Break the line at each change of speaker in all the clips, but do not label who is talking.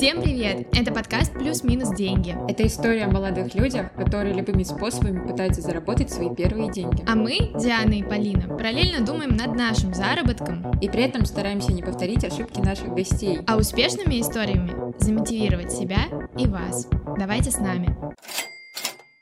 Всем привет! Это подкаст «Плюс-минус деньги».
Это история о молодых людях, которые любыми способами пытаются заработать свои первые деньги.
А мы, Диана и Полина, параллельно думаем над нашим заработком.
И при этом стараемся не повторить ошибки наших гостей.
А успешными историями замотивировать себя и вас. Давайте с нами.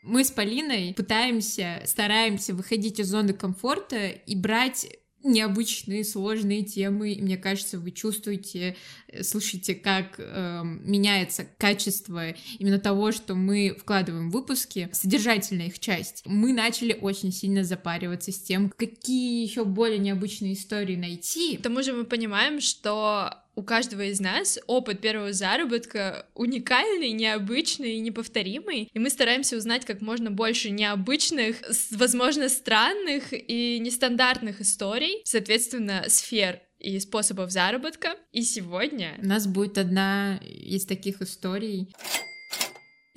Мы с Полиной пытаемся, стараемся выходить из зоны комфорта и брать необычные, сложные темы. И мне кажется, вы чувствуете, э, слышите, как э, меняется качество именно того, что мы вкладываем в выпуски, содержательная их часть. Мы начали очень сильно запариваться с тем, какие еще более необычные истории найти.
К тому же мы понимаем, что у каждого из нас опыт первого заработка уникальный, необычный и неповторимый, и мы стараемся узнать как можно больше необычных, возможно, странных и нестандартных историй, соответственно, сфер и способов заработка. И сегодня...
У нас будет одна из таких историй.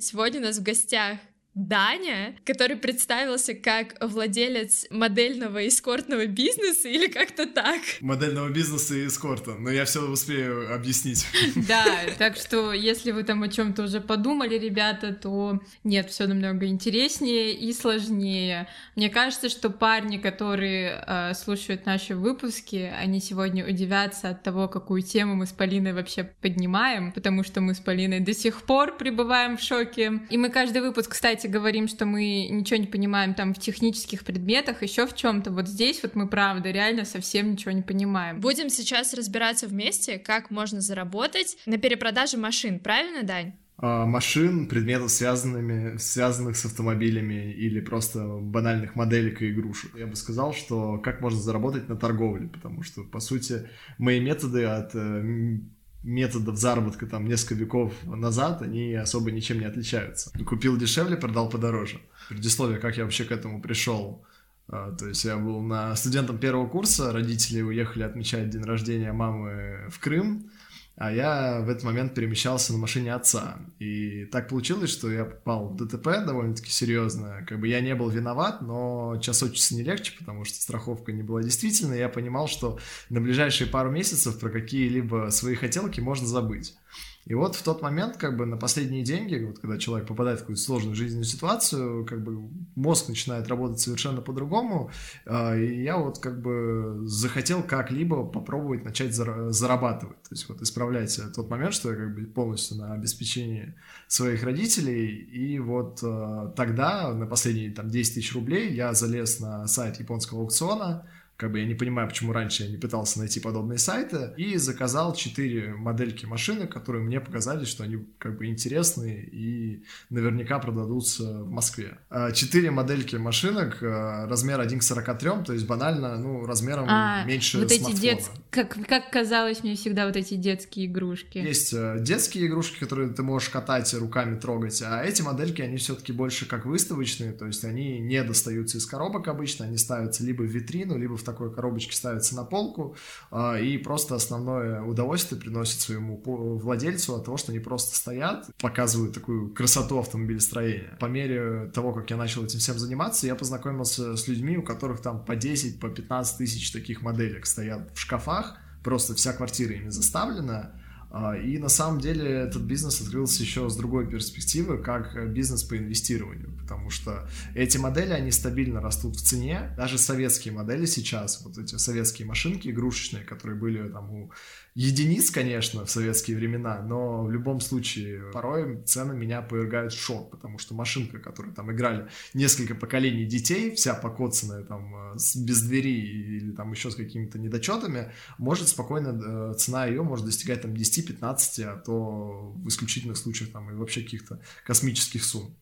Сегодня у нас в гостях Даня, который представился как владелец модельного эскортного бизнеса или как-то так.
Модельного бизнеса и эскорта, но я все успею объяснить.
Да, так что если вы там о чем-то уже подумали, ребята, то нет, все намного интереснее и сложнее. Мне кажется, что парни, которые э, слушают наши выпуски, они сегодня удивятся от того, какую тему мы с Полиной вообще поднимаем, потому что мы с Полиной до сих пор пребываем в шоке. И мы каждый выпуск, кстати, кстати, говорим, что мы ничего не понимаем там в технических предметах, еще в чем-то. Вот здесь вот мы, правда, реально совсем ничего не понимаем.
Будем сейчас разбираться вместе, как можно заработать на перепродаже машин, правильно, Дань?
А, машин, предметов, связанными, связанных с автомобилями или просто банальных моделек и игрушек. Я бы сказал, что как можно заработать на торговле, потому что, по сути, мои методы от э, методов заработка там несколько веков назад, они особо ничем не отличаются. Купил дешевле, продал подороже. Предисловие, как я вообще к этому пришел. А, то есть я был на студентом первого курса, родители уехали отмечать день рождения мамы в Крым, а я в этот момент перемещался на машине отца. И так получилось, что я попал в ДТП довольно-таки серьезно. Как бы я не был виноват, но час от часу не легче, потому что страховка не была действительной. Я понимал, что на ближайшие пару месяцев про какие-либо свои хотелки можно забыть. И вот в тот момент, как бы на последние деньги, вот когда человек попадает в какую-то сложную жизненную ситуацию, как бы мозг начинает работать совершенно по-другому, а, и я вот как бы захотел как-либо попробовать начать зарабатывать, то есть вот исправлять тот момент, что я как бы полностью на обеспечении своих родителей, и вот а, тогда на последние там 10 тысяч рублей я залез на сайт японского аукциона, как бы я не понимаю, почему раньше я не пытался найти подобные сайты, и заказал четыре модельки машины, которые мне показали, что они как бы интересные и наверняка продадутся в Москве. А, четыре модельки машинок, а, размер 1 к 43, то есть банально, ну, размером а, меньше
вот
смартфона.
эти дет... как, как казалось мне всегда, вот эти детские игрушки.
Есть э, детские игрушки, которые ты можешь катать, руками трогать, а эти модельки, они все-таки больше как выставочные, то есть они не достаются из коробок обычно, они ставятся либо в витрину, либо в такой коробочке ставится на полку, а, и просто основное удовольствие приносит своему владельцу от того, что они просто стоят, показывают такую красоту автомобилестроения. По мере того, как я начал этим всем заниматься, я познакомился с людьми, у которых там по 10, по 15 тысяч таких моделек стоят в шкафах, просто вся квартира ими заставлена, и на самом деле этот бизнес открылся еще с другой перспективы, как бизнес по инвестированию, потому что эти модели, они стабильно растут в цене. Даже советские модели сейчас, вот эти советские машинки игрушечные, которые были там у единиц, конечно, в советские времена, но в любом случае порой цены меня повергают в шок, потому что машинка, которую там играли несколько поколений детей, вся покоцанная там э, без двери или там еще с какими-то недочетами, может спокойно, э, цена ее может достигать там 10-15, а то в исключительных случаях там и вообще каких-то космических сумм.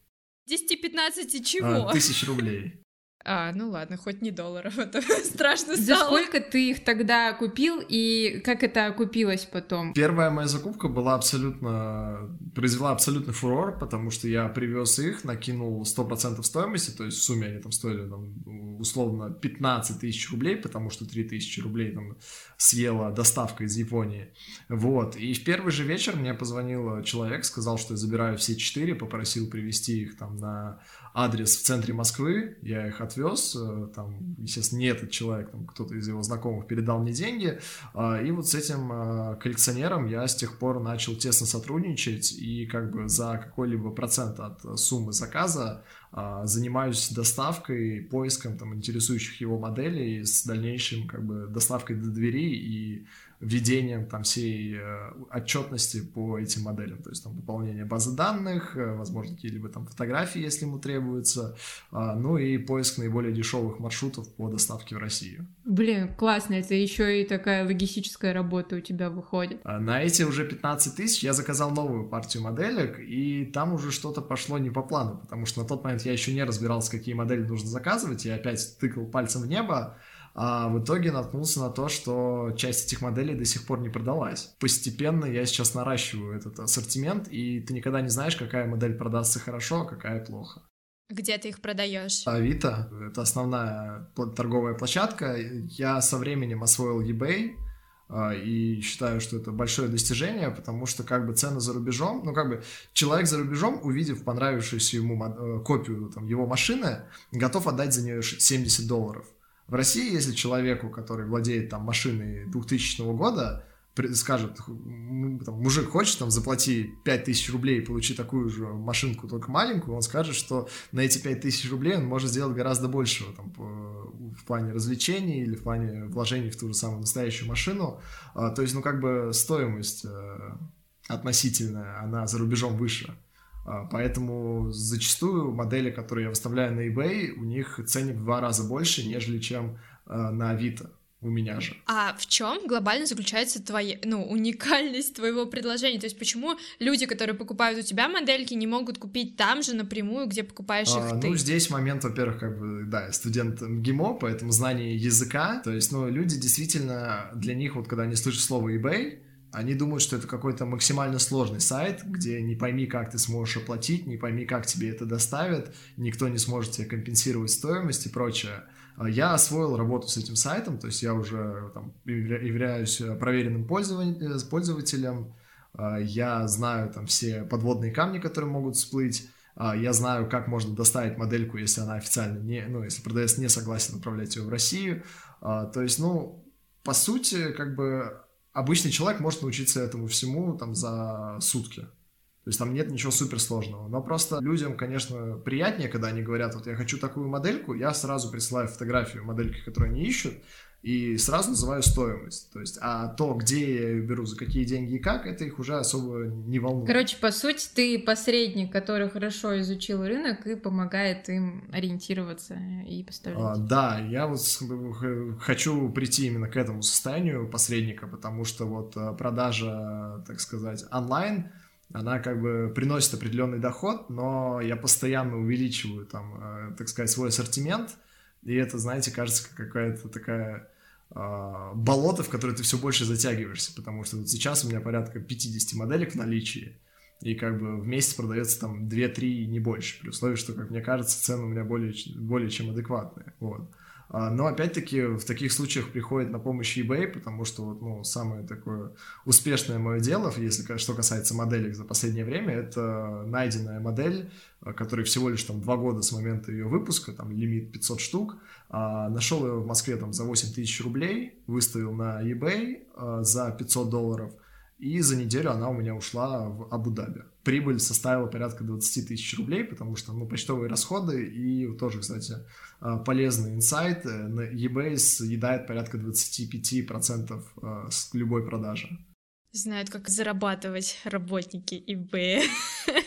10-15 чего?
А, тысяч рублей.
А, ну ладно, хоть не долларов, это страшно стало.
За сколько ты их тогда купил и как это окупилось потом?
Первая моя закупка была абсолютно, произвела абсолютный фурор, потому что я привез их, накинул 100% стоимости, то есть в сумме они там стоили там, условно 15 тысяч рублей, потому что 3 тысячи рублей там съела доставка из Японии. Вот. И в первый же вечер мне позвонил человек, сказал, что я забираю все четыре, попросил привезти их там на адрес в центре Москвы, я их отвез, э, там, естественно, не этот человек, там, кто-то из его знакомых передал мне деньги, а, и вот с этим э, коллекционером я с тех пор начал тесно сотрудничать, и как бы за какой-либо процент от суммы заказа а, занимаюсь доставкой, поиском там интересующих его моделей с дальнейшим как бы доставкой до двери и введением там всей э, отчетности по этим моделям, то есть там пополнение базы данных, э, возможно, какие-либо там фотографии, если ему требуется, э, ну и поиск наиболее дешевых маршрутов по доставке в Россию.
Блин, классно, это еще и такая логистическая работа у тебя выходит.
А на эти уже 15 тысяч я заказал новую партию моделек, и там уже что-то пошло не по плану, потому что на тот момент я еще не разбирался, какие модели нужно заказывать, я опять тыкал пальцем в небо, а в итоге наткнулся на то, что часть этих моделей до сих пор не продалась. Постепенно я сейчас наращиваю этот ассортимент, и ты никогда не знаешь, какая модель продастся хорошо, а какая плохо.
Где ты их продаешь?
Авито — это основная торговая площадка. Я со временем освоил eBay, а, и считаю, что это большое достижение, потому что как бы цены за рубежом, ну как бы человек за рубежом, увидев понравившуюся ему э, копию там, его машины, готов отдать за нее 70 долларов. В России, если человеку, который владеет там машиной 2000 года, скажет, там, мужик хочет там заплати 5000 рублей и получи такую же машинку, только маленькую, он скажет, что на эти 5000 рублей он может сделать гораздо большего там, в плане развлечений или в плане вложений в ту же самую настоящую машину. А, то есть, ну, как бы стоимость э, относительная, она за рубежом выше. А, поэтому зачастую модели, которые я выставляю на eBay, у них ценник в два раза больше, нежели чем а, на Авито у меня же.
А в чем глобально заключается твоя, ну, уникальность твоего предложения? То есть почему люди, которые покупают у тебя модельки, не могут купить там же напрямую, где покупаешь а, их
ты? Ну, здесь момент, во-первых, как бы, да, студент МГИМО, поэтому знание языка, то есть, ну, люди действительно, для них, вот когда они слышат слово eBay, они думают, что это какой-то максимально сложный сайт, где не пойми, как ты сможешь оплатить, не пойми, как тебе это доставят, никто не сможет тебе компенсировать стоимость и прочее. А я освоил работу с этим сайтом, то есть я уже там, являюсь проверенным пользователем, а, я знаю там все подводные камни, которые могут всплыть, а, я знаю, как можно доставить модельку, если она официально не, ну, если продавец не согласен отправлять ее в Россию. То есть, ну, по сути, как бы обычный человек может научиться этому всему там за сутки. То есть там нет ничего суперсложного. Но просто людям, конечно, приятнее, когда они говорят, вот я хочу такую модельку, я сразу присылаю фотографию модельки, которую они ищут, и сразу называю стоимость. То есть, а то, где я ее беру, за какие деньги и как, это их уже особо не волнует.
Короче, по сути, ты посредник, который хорошо изучил рынок и помогает им ориентироваться и поставлять. А,
да, я вот хочу прийти именно к этому состоянию посредника, потому что вот э, продажа, так сказать, онлайн, она как бы приносит определенный доход, но я постоянно увеличиваю там, э, так сказать, свой ассортимент, и это, знаете, кажется как какая-то такая э, болото, в которое ты все больше затягиваешься, потому что вот сейчас у меня порядка 50 моделек в наличии, и как бы в месяц продается там 2-3, не больше, при условии, что, как мне кажется, цены у меня более, более чем адекватные, вот. А, но опять-таки в таких случаях приходит на помощь eBay, потому что вот, ну, самое такое успешное мое дело, если что касается моделек за последнее время, это найденная модель, а, которой всего лишь там два года с момента ее выпуска, там лимит 500 штук, а, нашел ее в Москве там за 8 тысяч рублей, выставил на eBay за 500 долларов, и за неделю она у меня ушла в Абу-Даби. Прибыль составила порядка 20 тысяч рублей, потому что, ну, почтовые расходы и тоже, кстати, а, полезный инсайт. Э, на eBay съедает порядка 25% а, с любой продажи.
Знают, как зарабатывать работники eBay.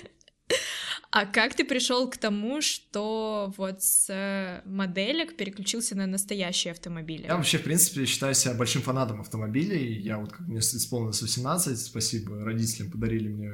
А как ты пришел к тому, что вот с э, моделек переключился на настоящие автомобили?
Я вообще, в принципе, считаю себя большим фанатом автомобилей. Я вот, как мне исполнилось 18, спасибо родителям, подарили мне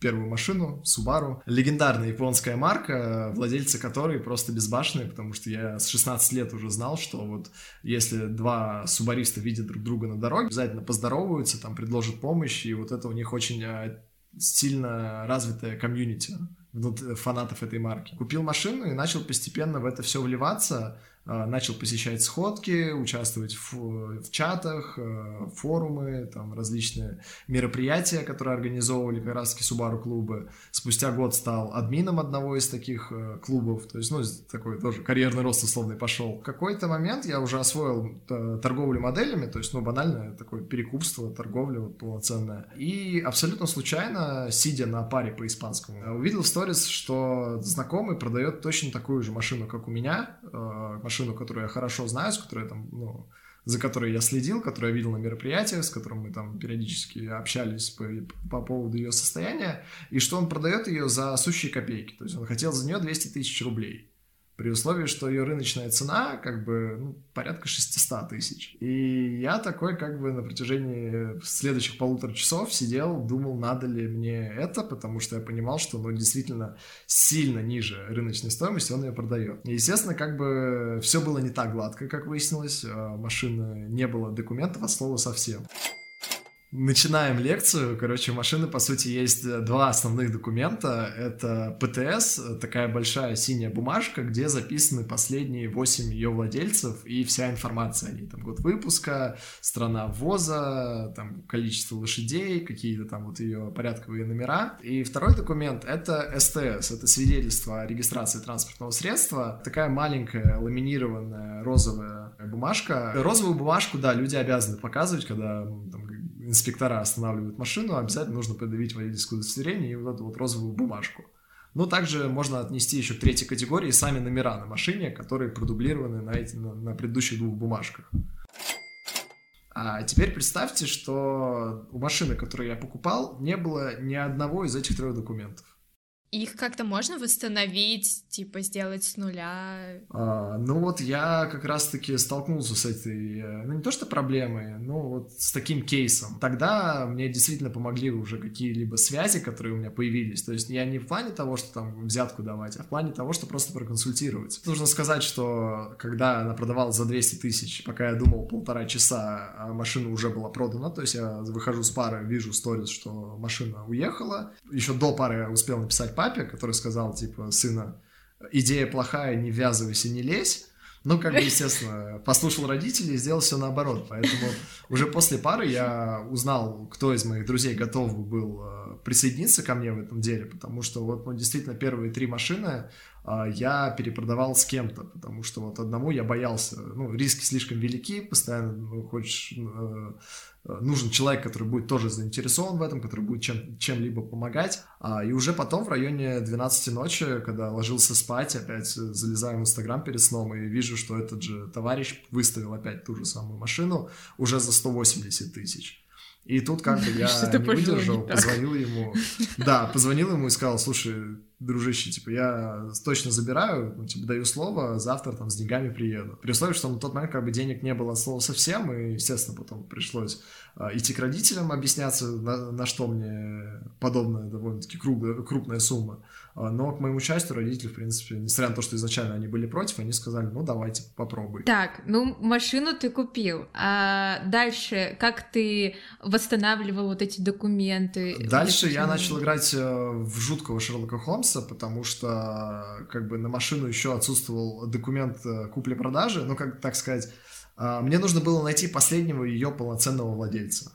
первую машину, Subaru. Легендарная японская марка, владельцы которой просто безбашенные, потому что я с 16 лет уже знал, что вот если два субариста видят друг друга на дороге, обязательно поздороваются, там предложат помощь, и вот это у них очень а, сильно развитая комьюнити фанатов этой марки. Купил машину и начал постепенно в это все вливаться. А, начал посещать сходки, участвовать в, в чатах, э, форумы, там различные мероприятия, которые организовывали как раз таки Subaru клубы. Спустя год стал админом одного из таких э, клубов, то есть, ну, такой тоже карьерный рост условный пошел. В какой-то момент я уже освоил э, торговлю моделями, то есть, ну, банальное такое перекупство, торговля вот, полноценная. И абсолютно случайно, сидя на паре по испанскому, увидел в сторис, что знакомый продает точно такую же машину, как у меня, машину, которую я хорошо знаю, с которой там, ну, за которой я следил, которую я видел на мероприятиях, с которым мы там периодически общались по, по поводу ее состояния, и что он продает ее за сущие копейки. То есть он хотел за нее 200 тысяч рублей при условии, что ее рыночная цена как бы ну, порядка 600 тысяч. И я такой как бы на протяжении следующих полутора часов сидел, думал, надо ли мне это, потому что я понимал, что ну действительно сильно ниже рыночной стоимости он ее продает. И, естественно, как бы все было не так гладко, как выяснилось, а машины не было документов от слова совсем. Начинаем лекцию. Короче, у машины, по сути, есть э, два основных документа. Это ПТС, такая большая синяя бумажка, где записаны последние восемь ее владельцев и вся информация о ней. Там год выпуска, страна ввоза, там количество лошадей, какие-то там вот ее порядковые номера. И второй документ — это СТС, это свидетельство о регистрации транспортного средства. Такая маленькая ламинированная розовая бумажка. Розовую бумажку, да, люди обязаны показывать, когда там, инспектора останавливают машину, обязательно нужно предъявить водительское удостоверение и вот эту вот розовую бумажку. Но также можно отнести еще к третьей категории сами номера на машине, которые продублированы на, эти, на, на предыдущих двух бумажках. А теперь представьте, что у машины, которую я покупал, не было ни одного из этих трех документов.
Их как-то можно восстановить, типа сделать с нуля?
А, ну вот я как раз-таки столкнулся с этой, э, ну не то что проблемой, но вот с таким кейсом. Тогда мне действительно помогли уже какие-либо связи, которые у меня появились. То есть я не в плане того, что там взятку давать, а в плане того, что просто проконсультировать. Нужно сказать, что когда она продавалась за 200 тысяч, пока я думал полтора часа, а машина уже была продана, то есть я выхожу с пары, вижу сторис, что машина уехала. Еще до пары я успел написать папе, который сказал, типа, сына, идея плохая, не ввязывайся, не лезь. Ну, как бы, естественно, послушал родителей и сделал все наоборот. Поэтому уже после пары я узнал, кто из моих друзей готов был э, присоединиться ко мне в этом деле, потому что вот, ну, действительно, первые три машины я перепродавал с кем-то, потому что вот одному я боялся, ну, риски слишком велики, постоянно ну, хочешь Э, нужен человек, который будет тоже заинтересован в этом, который будет чем, чем-либо помогать. А, и уже потом в районе 12 ночи, когда ложился спать, опять залезаю в Инстаграм перед сном и вижу, что этот же товарищ выставил опять ту же самую машину уже за 180 тысяч. И тут как бы я не выдержал, позвонил ему. Да, позвонил ему и сказал, слушай, дружище, типа, я точно забираю, ну, типа, даю слово, завтра там с деньгами приеду. При условии, что на тот момент как бы денег не было слова совсем, и, естественно, потом пришлось а, идти к родителям объясняться, на, на что мне подобная довольно-таки крупная, крупная сумма. А, но, к моему счастью, родители, в принципе, несмотря на то, что изначально они были против, они сказали, ну, давайте, попробуй.
Так, ну, машину ты купил, а дальше как ты восстанавливал вот эти документы?
Дальше вот я начал играть э, в жуткого Шерлока Холмса, потому что, как бы, на машину еще отсутствовал документ э, купли-продажи, ну, как так сказать, а, мне нужно было найти последнего ее полноценного владельца.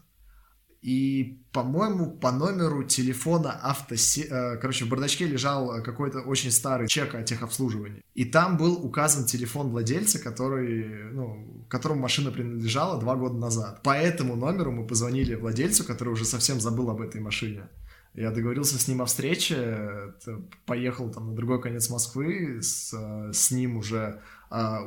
И, по-моему, по номеру телефона автосе... Э, короче, в бардачке лежал какой-то очень старый чек о техобслуживании. И там был указан телефон владельца, который, ну, которому машина принадлежала два года назад. По этому номеру мы позвонили владельцу, который уже совсем забыл об этой машине. Я договорился с ним о встрече, поехал там на другой конец Москвы, с, с ним уже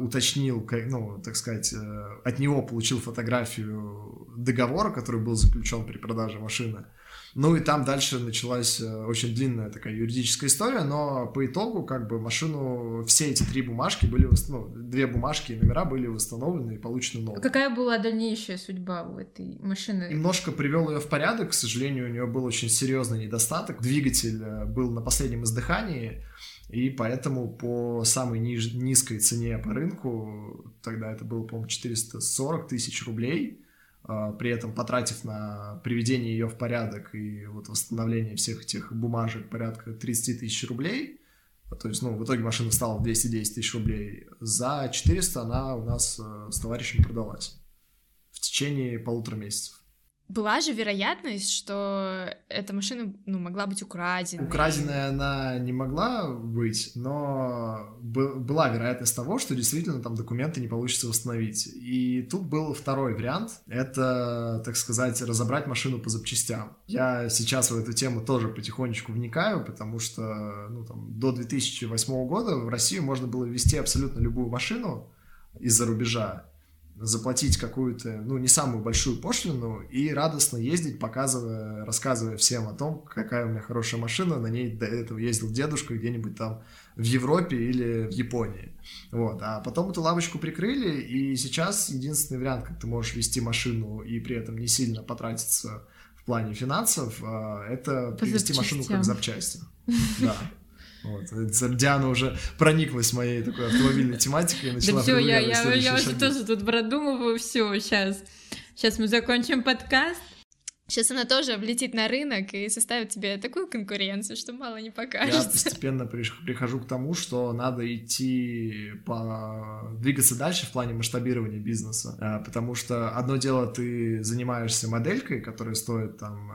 уточнил, ну, так сказать, э, от него получил фотографию договора, который был заключен при продаже машины. Ну и там дальше началась э, очень длинная такая юридическая история, но по итогу как бы машину, все эти три бумажки были, ну, две бумажки и номера были восстановлены и получены новые.
Какая была дальнейшая судьба у этой машины?
Немножко привел ее в порядок, к сожалению, у нее был очень серьезный недостаток. Двигатель э, был на последнем издыхании, и поэтому по самой ниж- низкой цене по рынку, тогда это было, по-моему, 440 тысяч рублей, при этом потратив на приведение ее в порядок и вот восстановление всех этих бумажек порядка 30 тысяч рублей, То есть, ну, в итоге машина стала в 210 тысяч рублей. За 400 она у нас э, с товарищем продалась в течение полутора месяцев.
Была же вероятность, что эта машина ну, могла быть украдена.
Украденная она не могла быть, но была вероятность того, что действительно там документы не получится восстановить. И тут был второй вариант. Это, так сказать, разобрать машину по запчастям. Я сейчас в эту тему тоже потихонечку вникаю, потому что ну, там, до 2008 года в Россию можно было ввести абсолютно любую машину из-за рубежа заплатить какую-то, ну, не самую большую пошлину и радостно ездить, показывая, рассказывая всем о том, какая у меня хорошая машина, на ней до этого ездил дедушка где-нибудь там в Европе или в Японии. Вот. А потом эту лавочку прикрыли, и сейчас единственный вариант, как ты можешь вести машину и при этом не сильно потратиться в плане финансов, а, это привести машину как запчасти. Да. Вот. Диана уже прониклась моей такой автомобильной тематикой и начала
Да все, я, я, я уже тоже тут продумываю все сейчас. Сейчас мы закончим подкаст,
Сейчас она тоже влетит на рынок и составит тебе такую конкуренцию, что мало не покажется.
Я постепенно прихожу к тому, что надо идти по... двигаться дальше в плане масштабирования бизнеса, а, потому что одно дело ты занимаешься моделькой, которая стоит там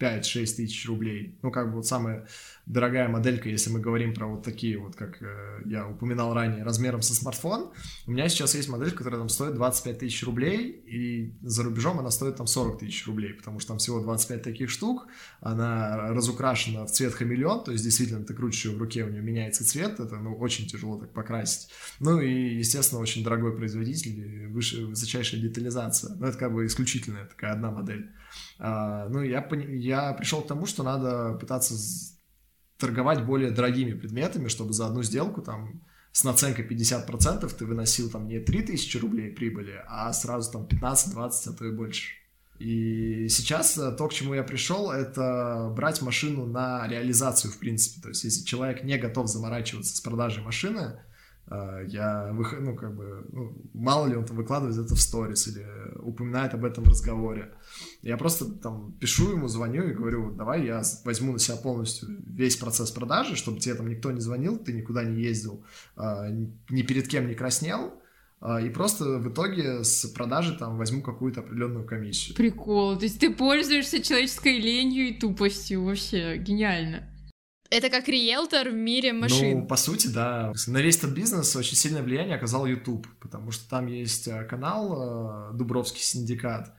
5-6 тысяч рублей, ну как бы вот самая дорогая моделька, если мы говорим про вот такие вот, как э, я упоминал ранее, размером со смартфон, у меня сейчас есть модель, которая там стоит 25 тысяч рублей, и за рубежом она стоит там 40 тысяч рублей, потому что там всего 25 таких штук, она разукрашена в цвет хамелеон, то есть действительно ты крутишь ее в руке, у нее меняется цвет, это ну, очень тяжело так покрасить. Ну и, естественно, очень дорогой производитель, выше, высочайшая детализация, но это как бы исключительная такая одна модель. А, ну, я, я пришел к тому, что надо пытаться торговать более дорогими предметами, чтобы за одну сделку там с наценкой 50% ты выносил там не 3000 рублей прибыли, а сразу там 15-20, а то и больше. И сейчас э, то, к чему я пришел, это брать машину на реализацию, в принципе. То есть, если человек не готов заморачиваться с продажей машины, э, я выхожу, ну, как бы, ну, мало ли он там выкладывает это в сторис или упоминает об этом в разговоре. Я просто там пишу ему, звоню и говорю, давай я возьму на себя полностью весь процесс продажи, чтобы тебе там никто не звонил, ты никуда не ездил, а, ни перед кем не краснел, и просто в итоге с продажи там возьму какую-то определенную комиссию.
Прикол, то есть ты пользуешься человеческой ленью и тупостью, вообще гениально.
Это как риэлтор в мире машин.
Ну, по сути, да. На весь этот бизнес очень сильное влияние оказал YouTube, потому что там есть э, канал э, Дубровский синдикат,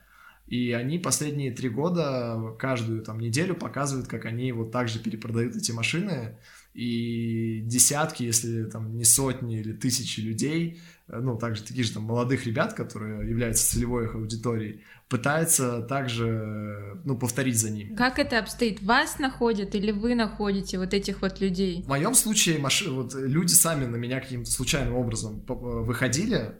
и они последние три года каждую там неделю показывают, как они вот так же перепродают эти машины. И десятки, если там не сотни или тысячи людей, э, ну, также таких же там молодых ребят, которые являются целевой их аудиторией, пытаются также, ну, повторить за ними.
Как это обстоит? Вас находят или вы находите вот этих вот людей?
В моем случае маши... вот, люди сами на меня каким-то случайным образом выходили,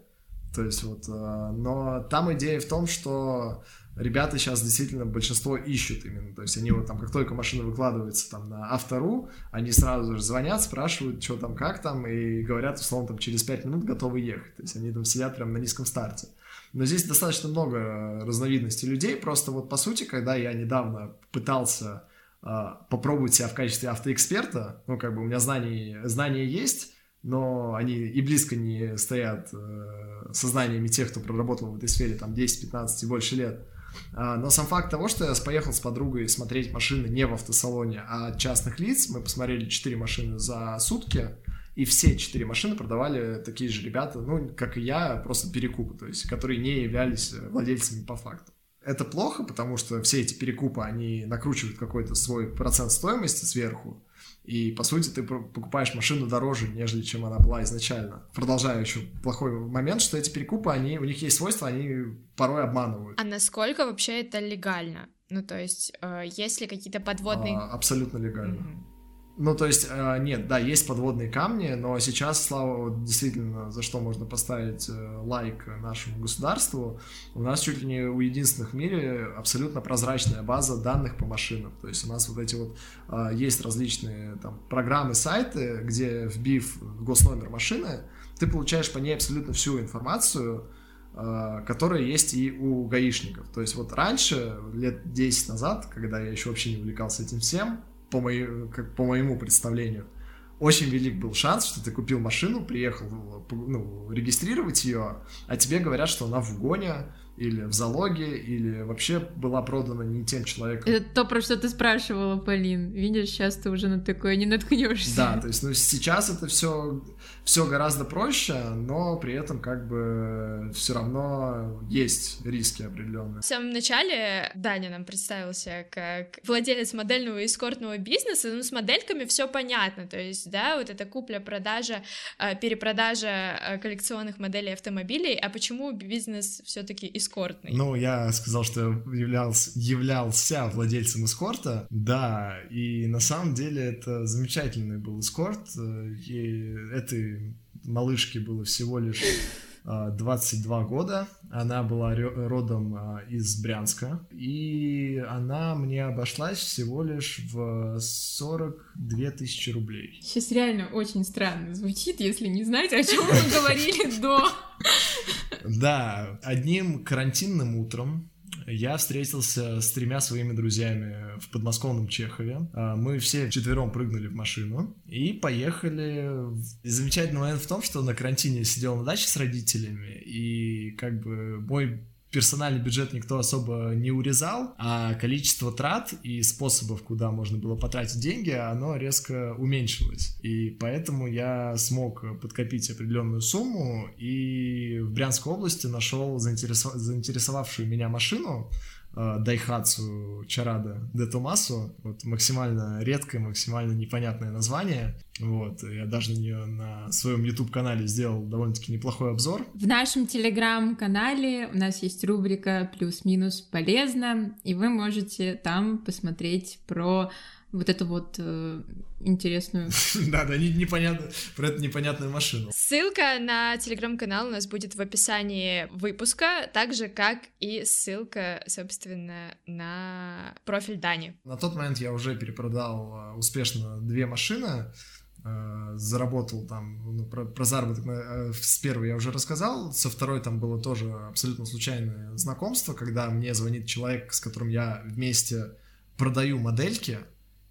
то есть вот, э, но там идея в том, что ребята сейчас действительно большинство ищут именно, то есть они вот там, как только машина выкладывается там на автору, они сразу же звонят, спрашивают, что там, как там, и говорят, условно, там через 5 минут готовы ехать, то есть они там сидят прям на низком старте. Но здесь достаточно много разновидностей людей, просто вот по сути, когда я недавно пытался э, попробовать себя в качестве автоэксперта, ну как бы у меня знаний, знания есть, но они и близко не стоят э, сознаниями тех, кто проработал в этой сфере там 10, 15 и больше лет. А, но сам факт того, что я поехал с подругой смотреть машины не в автосалоне, а от частных лиц, мы посмотрели 4 машины за сутки, и все четыре машины продавали такие же ребята, ну, как и я, просто перекупы, то есть, которые не являлись владельцами по факту. Это плохо, потому что все эти перекупы, они накручивают какой-то свой процент стоимости сверху, и, по сути, ты покупаешь машину дороже, нежели чем она была изначально. Продолжаю еще плохой момент, что эти перекупы, они, у них есть свойства, они порой обманывают.
А насколько вообще это легально? Ну, то есть, э, есть ли какие-то подводные...
А, абсолютно легально. Mm-hmm. Ну, то есть, э, нет, да, есть подводные камни, но сейчас, слава, действительно, за что можно поставить э, лайк нашему государству, у нас чуть ли не у единственных в мире абсолютно прозрачная база данных по машинам. То есть у нас вот эти вот э, есть различные там программы, сайты, где вбив госномер машины, ты получаешь по ней абсолютно всю информацию, которая есть и у гаишников. То есть вот раньше, лет 10 назад, когда я еще вообще не увлекался этим всем, по, моей, как, по моему представлению. очень велик был шанс, что ты купил машину, приехал ну, регистрировать ее, а тебе говорят, что она в гоне, или в залоге, или вообще была продана не тем человеком.
Это то, про что ты спрашивала, Полин. Видишь, сейчас ты уже на такое не наткнешься.
Да, то есть, ну, сейчас это все, все гораздо проще, но при этом как бы все равно есть риски определенные.
В самом начале Даня нам представился как владелец модельного и эскортного бизнеса, ну, с модельками все понятно, то есть, да, вот это купля-продажа, э, перепродажа э, коллекционных моделей автомобилей, а почему бизнес все-таки эскортный.
Ну, я сказал, что являлся, являлся владельцем эскорта, да, и на самом деле это замечательный был эскорт, и этой малышке было всего лишь 22 а, года, она была родом а, из Брянска, и она мне обошлась всего лишь в 42 тысячи рублей.
Сейчас реально очень странно звучит, если не знаете, о чем мы говорили до.
Да, одним карантинным утром я встретился с тремя своими друзьями в подмосковном Чехове. А, мы все четвером прыгнули в машину и поехали. И замечательный момент в том, что на карантине сидел на даче с родителями, и как бы мой персональный бюджет никто особо не урезал, а количество трат и способов, куда можно было потратить деньги, оно резко уменьшилось. И поэтому я смог подкопить определенную сумму и в Брянской области нашел заинтересов... заинтересовавшую меня машину, Дайхатсу Чарада де Томасо. Вот максимально редкое, максимально непонятное название. Вот, я даже на нее на своем YouTube-канале сделал довольно-таки неплохой обзор.
В нашем Телеграм-канале у нас есть рубрика «Плюс-минус полезно», и вы можете там посмотреть про вот эту вот э, интересную...
Да-да, непонятно, про эту непонятную машину.
Ссылка на телеграм-канал у нас будет в описании выпуска, так же, как и ссылка, собственно, на профиль Дани.
На тот момент я уже перепродал а, успешно две машины, а, заработал там, ну, про, про заработок э, с первой я уже рассказал, со второй там было тоже абсолютно случайное знакомство, когда мне звонит человек, с которым я вместе продаю модельки,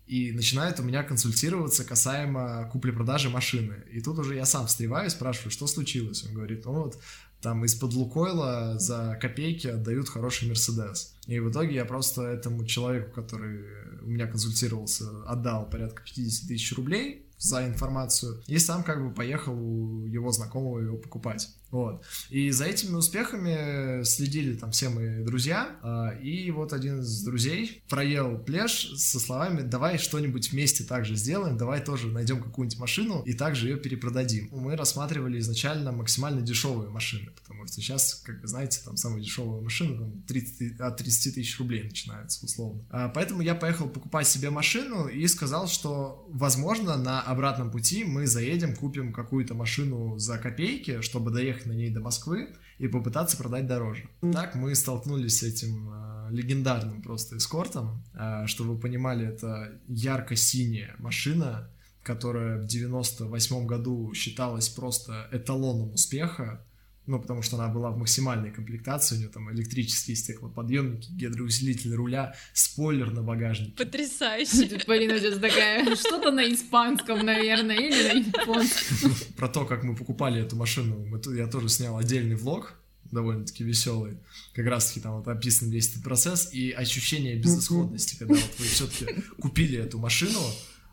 и начинает у меня консультироваться касаемо купли-продажи машины. И тут уже я сам встреваю спрашиваю, что случилось. Он говорит, ну вот там из-под Лукойла за копейки отдают хороший Мерседес. И в итоге я просто этому человеку, который у меня консультировался, отдал порядка 50 тысяч рублей за информацию, и сам как бы поехал у его знакомого его покупать. Вот. И за этими успехами следили там все мои друзья, а, и вот один из друзей проел плеш со словами «давай что-нибудь вместе также сделаем, давай тоже найдем какую-нибудь машину и также ее перепродадим». Мы рассматривали изначально максимально дешевые машины, потому что сейчас, как вы знаете, там самые дешевые машины там 30, от 30 тысяч рублей начинаются условно. А, поэтому я поехал покупать себе машину и сказал, что возможно на обратном пути мы заедем, купим какую-то машину за копейки, чтобы доехать на ней до Москвы и попытаться продать дороже. Так мы столкнулись с этим э, легендарным просто эскортом. Э, чтобы вы понимали, это ярко-синяя машина, которая в 98 году считалась просто эталоном успеха ну, потому что она была в максимальной комплектации, у нее там электрические стеклоподъемники, гидроусилитель руля, спойлер на багажнике.
Потрясающе.
Полина сейчас такая, что-то на испанском, наверное, или на японском.
Про то, как мы покупали эту машину, я тоже снял отдельный влог, довольно-таки веселый. Как раз-таки там вот описан весь этот процесс и ощущение безысходности, когда вот вы все-таки купили эту машину,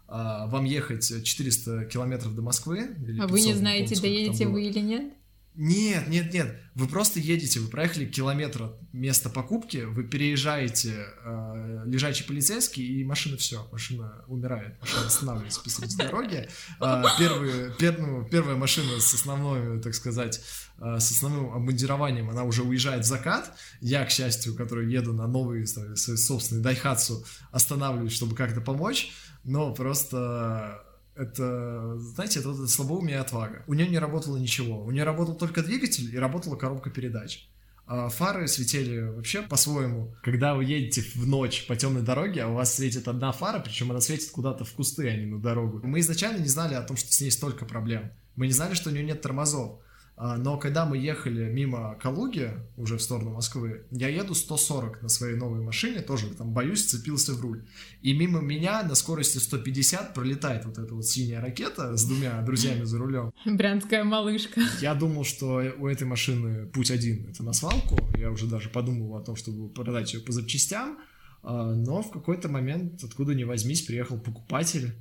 а, вам ехать 400 километров до Москвы.
а вы не знаете, доедете вы или нет?
Нет, нет, нет. Вы просто едете, вы проехали километр от места покупки, вы переезжаете э, лежачий полицейский, и машина все, машина умирает, машина останавливается посреди дороги. Э, первые, пер, ну, первая машина с основной, так сказать, э, с основным обмундированием, она уже уезжает в закат. Я, к счастью, который еду на новый свой собственный Дайхатсу, останавливаюсь, чтобы как-то помочь, но просто это, знаете, это, это слабоумие и отвага. У нее не работало ничего. У нее работал только двигатель и работала коробка передач. А фары светили вообще по-своему. Когда вы едете в ночь по темной дороге, а у вас светит одна фара, причем она светит куда-то в кусты, а не на дорогу. Мы изначально не знали о том, что с ней столько проблем. Мы не знали, что у нее нет тормозов. А, но когда мы ехали мимо Калуги, уже в сторону Москвы, я еду 140 на своей новой машине, тоже там боюсь, цепился в руль. И мимо меня на скорости 150 пролетает вот эта вот синяя ракета с двумя друзьями за рулем.
Брянская малышка.
Я думал, что у этой машины путь один, это на свалку. Я уже даже подумал о том, чтобы продать ее по запчастям. А, но в какой-то момент, откуда ни возьмись, приехал покупатель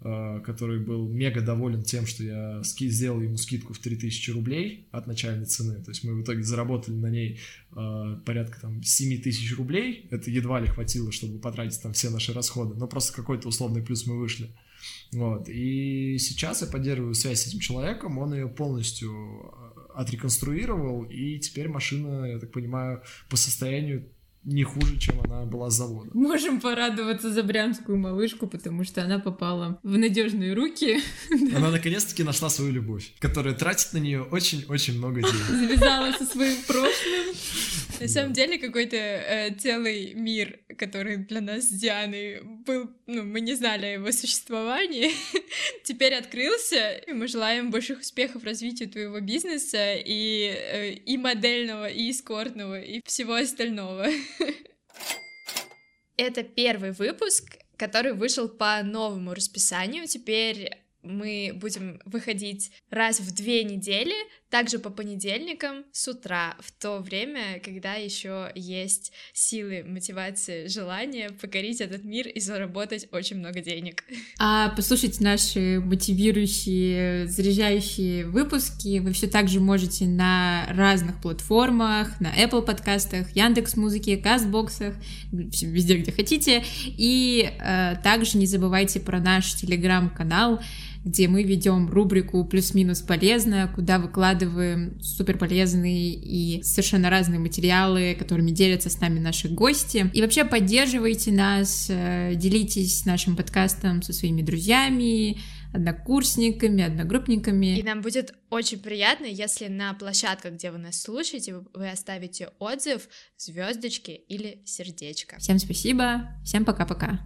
который был мега доволен тем, что я ски сделал ему скидку в 3000 рублей от начальной цены. То есть мы в итоге заработали на ней э, порядка там 7 тысяч рублей. Это едва ли хватило, чтобы потратить там все наши расходы, но просто какой-то условный плюс мы вышли. Вот. И сейчас я поддерживаю связь с этим человеком, он ее полностью э, отреконструировал, и теперь машина, я так понимаю, по состоянию не хуже, чем она была с завода.
Можем порадоваться за брянскую малышку, потому что она попала в надежные руки.
Она наконец-таки нашла свою любовь, которая тратит на нее очень-очень много денег.
Завязала со своим прошлым.
На самом деле какой-то э, целый мир, который для нас с Дианой был, ну, мы не знали о его существовании, теперь открылся, и мы желаем больших успехов развитию твоего бизнеса и, э, и модельного, и эскортного, и всего остального. Это первый выпуск, который вышел по новому расписанию. Теперь мы будем выходить раз в две недели, также по понедельникам с утра, в то время, когда еще есть силы, мотивация, желание покорить этот мир и заработать очень много денег.
А послушать наши мотивирующие, заряжающие выпуски вы все так же можете на разных платформах, на Apple подкастах, Яндекс Музыке, Кастбоксах, везде, где хотите. И э, также не забывайте про наш телеграм-канал, где мы ведем рубрику «Плюс-минус полезно», куда выкладываем супер полезные и совершенно разные материалы, которыми делятся с нами наши гости. И вообще поддерживайте нас, э, делитесь нашим подкастом со своими друзьями, однокурсниками, одногруппниками.
И нам будет очень приятно, если на площадках, где вы нас слушаете, вы оставите отзыв, звездочки или сердечко.
Всем спасибо, всем пока-пока.